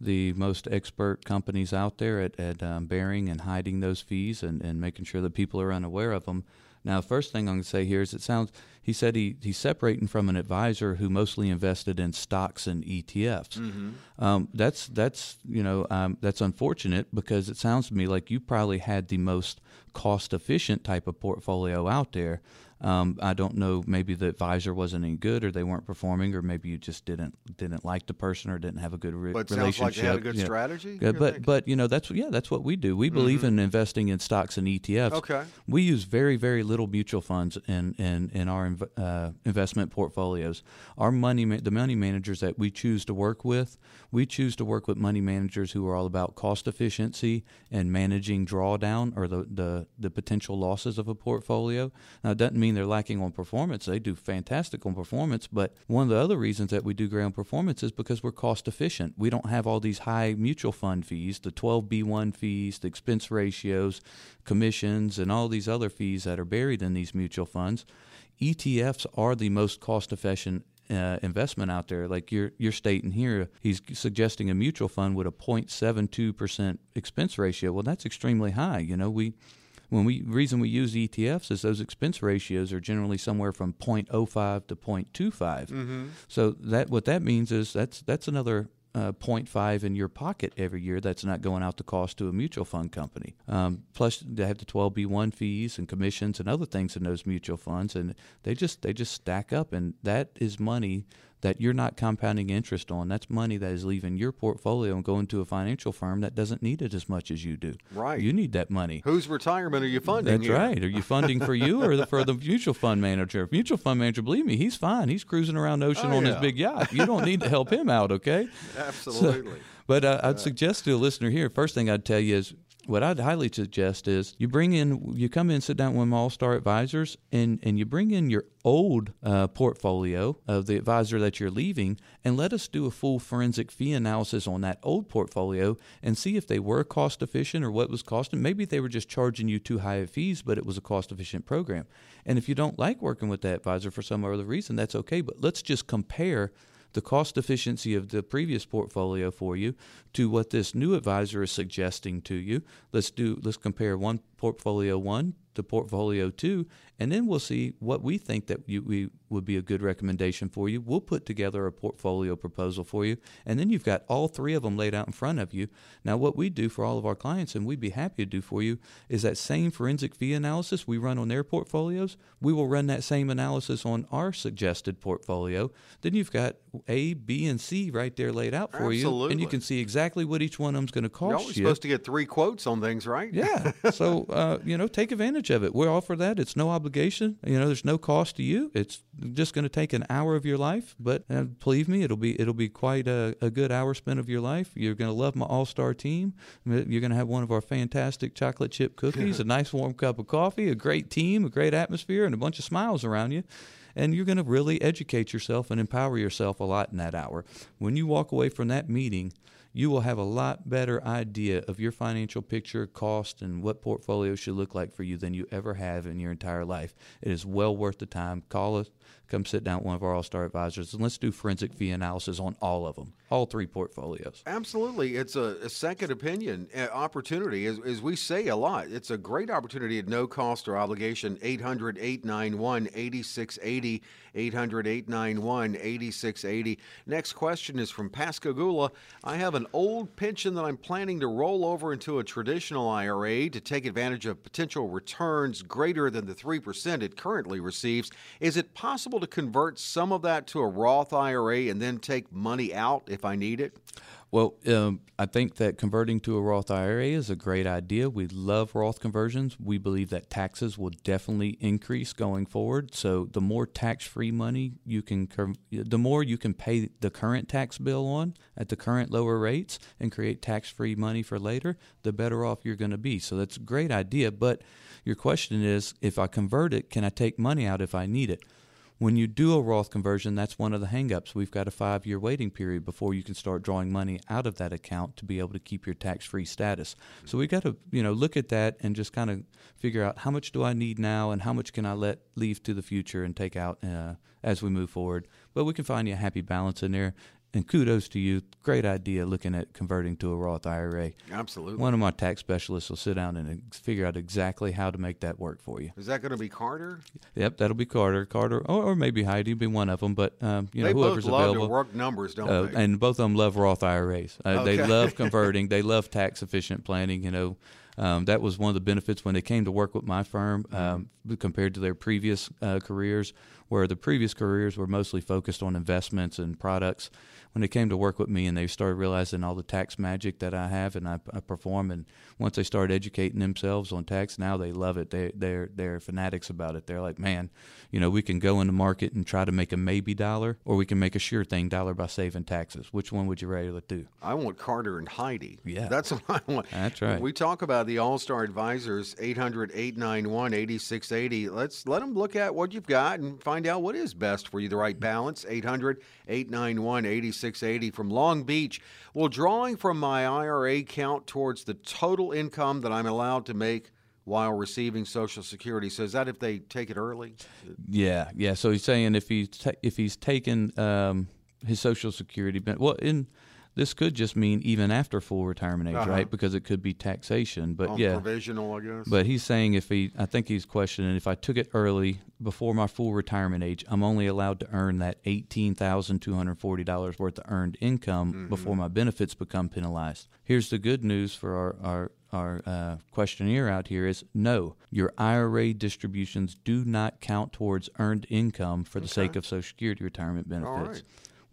the most expert companies out there at, at um, bearing and hiding those fees and, and making sure that people are unaware of them. Now, first thing I'm going to say here is it sounds, he said he, he's separating from an advisor who mostly invested in stocks and ETFs. Mm-hmm. Um, that's, that's, you know, um, that's unfortunate because it sounds to me like you probably had the most cost efficient type of portfolio out there. Um, I don't know. Maybe the advisor wasn't any good, or they weren't performing, or maybe you just didn't didn't like the person, or didn't have a good re- but relationship. Sounds like had a good strategy. Good, but but you know that's yeah that's what we do. We believe mm-hmm. in investing in stocks and ETFs. Okay. We use very very little mutual funds in in in our inv- uh, investment portfolios. Our money the money managers that we choose to work with, we choose to work with money managers who are all about cost efficiency and managing drawdown or the the, the potential losses of a portfolio. Now it doesn't mean they're lacking on performance. They do fantastic on performance, but one of the other reasons that we do great on performance is because we're cost efficient. We don't have all these high mutual fund fees, the 12B1 fees, the expense ratios, commissions, and all these other fees that are buried in these mutual funds. ETFs are the most cost efficient uh, investment out there. Like you're you're stating here, he's suggesting a mutual fund with a 0.72 percent expense ratio. Well, that's extremely high. You know, we when we reason we use ETFs is those expense ratios are generally somewhere from 0.05 to 0.25. Mm-hmm. So that what that means is that's that's another uh, 0.5 in your pocket every year that's not going out to cost to a mutual fund company. Um, plus, they have the 12b1 fees and commissions and other things in those mutual funds, and they just they just stack up, and that is money that you're not compounding interest on. That's money that is leaving your portfolio and going to a financial firm that doesn't need it as much as you do. Right. You need that money. Whose retirement are you funding? That's here? right. Are you funding for you or the, for the mutual fund manager? Mutual fund manager, believe me, he's fine. He's cruising around the ocean Oh, on his big yacht. You don't need to help him out, okay? [laughs] Absolutely. But uh, I'd suggest to a listener here, first thing I'd tell you is what I'd highly suggest is you bring in, you come in, sit down with All Star Advisors, and, and you bring in your old uh, portfolio of the advisor that you're leaving, and let us do a full forensic fee analysis on that old portfolio and see if they were cost efficient or what was costing. Maybe they were just charging you too high of fees, but it was a cost efficient program. And if you don't like working with that advisor for some other reason, that's okay. But let's just compare the cost efficiency of the previous portfolio for you to what this new advisor is suggesting to you. Let's do let's compare one portfolio one to portfolio two, and then we'll see what we think that you, we would be a good recommendation for you. We'll put together a portfolio proposal for you, and then you've got all three of them laid out in front of you. Now, what we do for all of our clients, and we'd be happy to do for you, is that same forensic fee analysis we run on their portfolios. We will run that same analysis on our suggested portfolio. Then you've got A, B, and C right there laid out for you, and you can see exactly what each one of them's going to cost You're always you. supposed to get three quotes on things, right? Yeah. [laughs] So, uh, you know, take advantage of it. We offer that. It's no obligation. You know, there's no cost to you. It's just going to take an hour of your life, but uh, believe me, it'll be it'll be quite a, a good hour spent of your life. You're going to love my all star team. You're going to have one of our fantastic chocolate chip cookies, [laughs] a nice warm cup of coffee, a great team, a great atmosphere, and a bunch of smiles around you. And you're going to really educate yourself and empower yourself a lot in that hour. When you walk away from that meeting, you will have a lot better idea of your financial picture, cost, and what portfolio should look like for you than you ever have in your entire life. It is well worth the time. Call us, come sit down with one of our All Star advisors, and let's do forensic fee analysis on all of them, all three portfolios. Absolutely. It's a, a second opinion uh, opportunity. As, as we say a lot, it's a great opportunity at no cost or obligation. 800 891 8680. 800 891 8680. Next question is from Pascagoula. I have an old pension that I'm planning to roll over into a traditional IRA to take advantage of potential returns greater than the 3% it currently receives. Is it possible to convert some of that to a Roth IRA and then take money out if I need it? Well, um, I think that converting to a Roth IRA is a great idea. We love Roth conversions. We believe that taxes will definitely increase going forward. So the more tax-free money you can, the more you can pay the current tax bill on at the current lower rates and create tax-free money for later, the better off you're going to be. So that's a great idea. But your question is, if I convert it, can I take money out if I need it? When you do a Roth conversion, that's one of the hangups. We've got a five year waiting period before you can start drawing money out of that account to be able to keep your tax free status. So we've got to, you know, look at that and just kind of figure out how much do I need now and how much can I let leave to the future and take out uh, as we move forward. But we can find you a happy balance in there. And kudos to you. Great idea looking at converting to a Roth IRA. Absolutely. One of my tax specialists will sit down and ex- figure out exactly how to make that work for you. Is that going to be Carter? Yep, that'll be Carter. Carter, or, or maybe Heidi, be one of them. But um, you know, they both whoever's love available. work numbers, don't Uh, they? and both of them love Roth IRAs. Uh, They love [laughs] converting. they love tax efficient planning. You know, um, that was one of the benefits when they came to work with my firm um, compared to their previous uh, careers, where the previous careers were mostly focused on investments and products. When they came to work with me and they started realizing all the tax magic that I have and I, I perform, and once they started educating themselves on tax, now they love it. They they're they're fanatics about it. They're like, man, you know, we can go in the market and try to make a maybe dollar, or we can make a sure thing dollar by saving taxes. Which one would you rather do? I want Carter and Heidi. Yeah. That's [laughs] what I want. That's right. We talk about the All Star Advisors, 800 891 8680. Let's let them look at what you've got and find out what is best for you, the right balance. 800 891 8680 from Long Beach. Well, drawing from my IRA count towards the total income that I'm allowed to make while receiving Social Security? So, is that if they take it early? Yeah, yeah. So he's saying if he's ta- if he's taken um, his Social Security, ben- well, in this could just mean even after full retirement age, Uh-huh. right? Because it could be taxation. But On yeah, provisional, I guess. but he's saying if he, I think he's questioning if I took it early before my full retirement age, I'm only allowed to earn that eighteen thousand two hundred forty dollars worth of earned income before my benefits become penalized. Here's the good news for our our our uh, questionnaire out here is no, your IRA distributions do not count towards earned income for the sake of Social Security retirement benefits.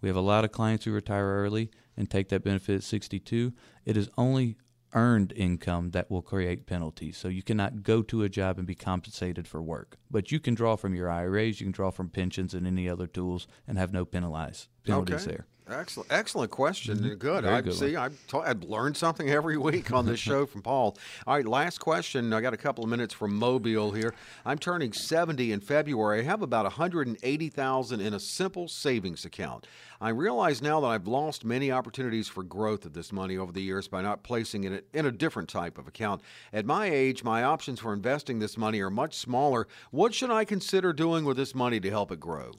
We have a lot of clients who retire early and take that benefit at 62. It is only earned income that will create penalties. So you cannot go to a job and be compensated for work. But you can draw from your IRAs, you can draw from pensions and any other tools and have no penalize penalties okay. there. Excellent, excellent question. Mm-hmm. Good. Very I good see. I've, ta- I've learned something every [laughs] week on this show from Paul. All right, last question. I got a couple of minutes from Mobile here. I'm turning 70 in February. I have about 180,000 in a simple savings account. I realize now that I've lost many opportunities for growth of this money over the years by not placing it in a different type of account. At my age, my options for investing this money are much smaller. What should I consider doing with this money to help it grow?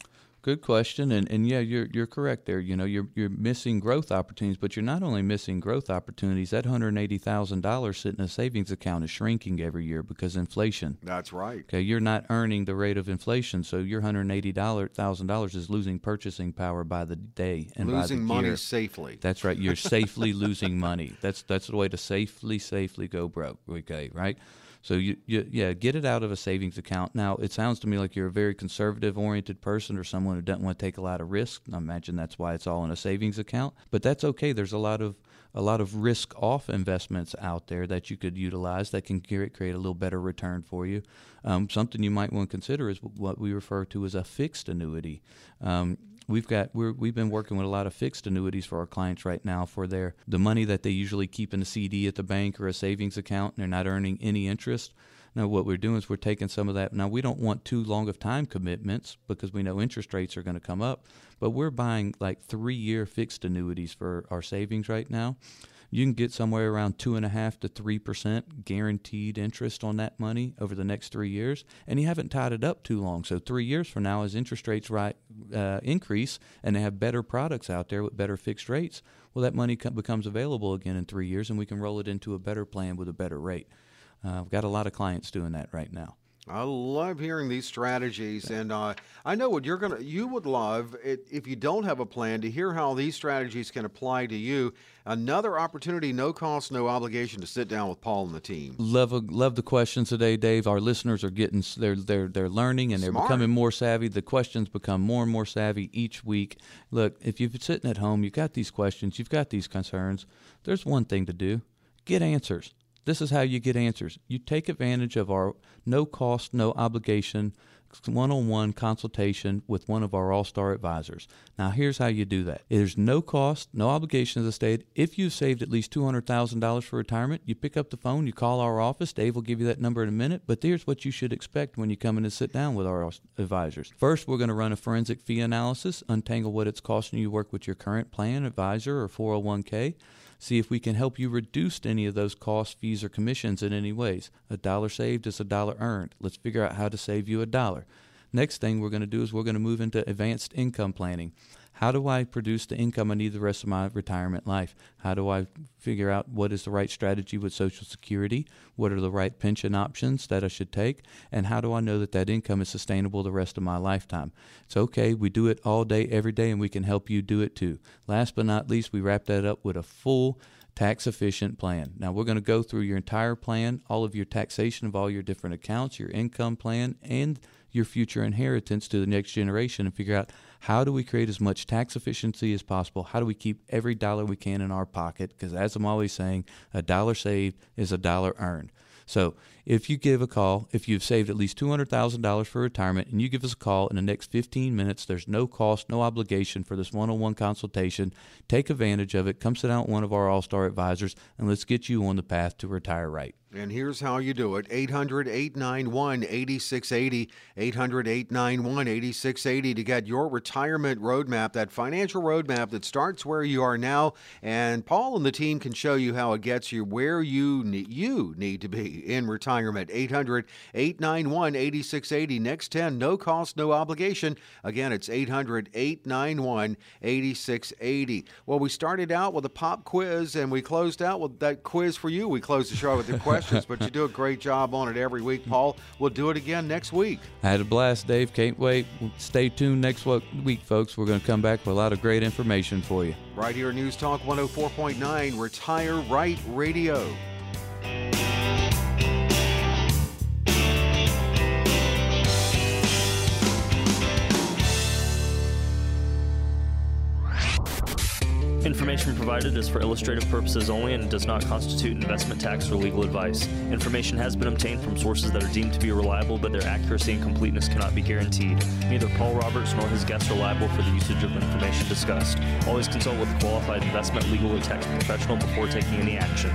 Good question, and and yeah, you're you're correct there. You know, you're you're missing growth opportunities, but you're not only missing growth opportunities. That hundred eighty thousand dollars sitting in a savings account is shrinking every year because inflation. That's right. Okay, you're not earning the rate of inflation, so your hundred eighty thousand dollars is losing purchasing power by the day and Losing by the money year. safely. That's right. You're safely losing money. That's that's the way to safely, safely go broke. Okay, right? So you, you yeah, get it out of a savings account. Now it sounds to me like you're a very conservative oriented person or someone who doesn't want to take a lot of risk. I imagine that's why it's all in a savings account. But that's okay. There's a lot of a lot of risk off investments out there that you could utilize that can create, a little better return for you. Um, something you might want to consider is what we refer to as a fixed annuity. Um, we've got we're, we've been working with a lot of fixed annuities for our clients right now for their the money that they usually keep in a CD at the bank or a savings account and they're not earning any interest. Now what we're doing is we're taking some of that. Now we don't want too long of time commitments because we know interest rates are going to come up, but we're buying like three year fixed annuities for our savings right now. You can get somewhere around two and a half to three percent guaranteed interest on that money over the next three years, and you haven't tied it up too long. So three years from now, as interest rates right uh, increase and they have better products out there with better fixed rates, well, that money co- becomes available again in three years, and we can roll it into a better plan with a better rate. Uh, I've got a lot of clients doing that right now. I love hearing these strategies, and uh, I know what you're gonna. You would love it if you don't have a plan to hear how these strategies can apply to you. Another opportunity, no cost, no obligation, to sit down with Paul and the team. Love love the questions today, Dave. Our listeners are getting they're they're they're learning and they're Smart. becoming more savvy. The questions become more and more savvy each week. Look, if you've been sitting at home, you've got these questions, you've got these concerns. There's one thing to do: get answers. This is how you get answers. You take advantage of our no cost, no obligation one on one consultation with one of our all star advisors. Now, here's how you do that there's no cost, no obligation, as I stated. If you've saved at least $200,000 for retirement, you pick up the phone, you call our office. Dave will give you that number in a minute. But here's what you should expect when you come in and sit down with our advisors. First, we're going to run a forensic fee analysis, untangle what it's costing you to work with your current plan, advisor, or 401k see if we can help you reduce any of those costs, fees, or commissions in any ways. A dollar saved is a dollar earned. Let's figure out how to save you a dollar. Next thing we're going to do is we're going to move into advanced income planning. How do I produce the income I need the rest of my retirement life? How do I figure out what is the right strategy with Social Security? What are the right pension options that I should take? And how do I know that that income is sustainable the rest of my lifetime? It's okay. We do it all day, every day, and we can help you do it too. Last but not least, we wrap that up with a full tax efficient plan. Now, we're going to go through your entire plan, all of your taxation of all your different accounts, your income plan, and your future inheritance to the next generation and figure out how do we create as much tax efficiency as possible? How do we keep every dollar we can in our pocket? Because as I'm always saying, a dollar saved is a dollar earned. So if you give a call, if you've saved at least $200,000 for retirement and you give us a call in the next 15 minutes, there's no cost, no obligation for this one on one consultation. Take advantage of it. Come sit down with one of our all star advisors and let's get you on the path to retire right. And here's how you do it 800 891 8680. 800 891 8680 to get your retirement roadmap, that financial roadmap that starts where you are now. And Paul and the team can show you how it gets you where you need, you need to be in retirement. 800 891 8680. Next 10, no cost, no obligation. Again, it's 800 891 8680. Well, we started out with a pop quiz and we closed out with that quiz for you. We closed the show with the [laughs] question questions, but you do a great job on it every week, Paul. We'll do it again next week. I had a blast, Dave. Can't wait. Stay tuned next week, folks. We're going to come back with a lot of great information for you. Right here, News Talk 104.9, Retire Right Radio. Information provided is for illustrative purposes only and does not constitute investment tax or legal advice. Information has been obtained from sources that are deemed to be reliable, but their accuracy and completeness cannot be guaranteed. Neither Paul Roberts nor his guests are liable for the usage of information discussed. Always consult with a qualified investment, legal, or tax professional before taking any action.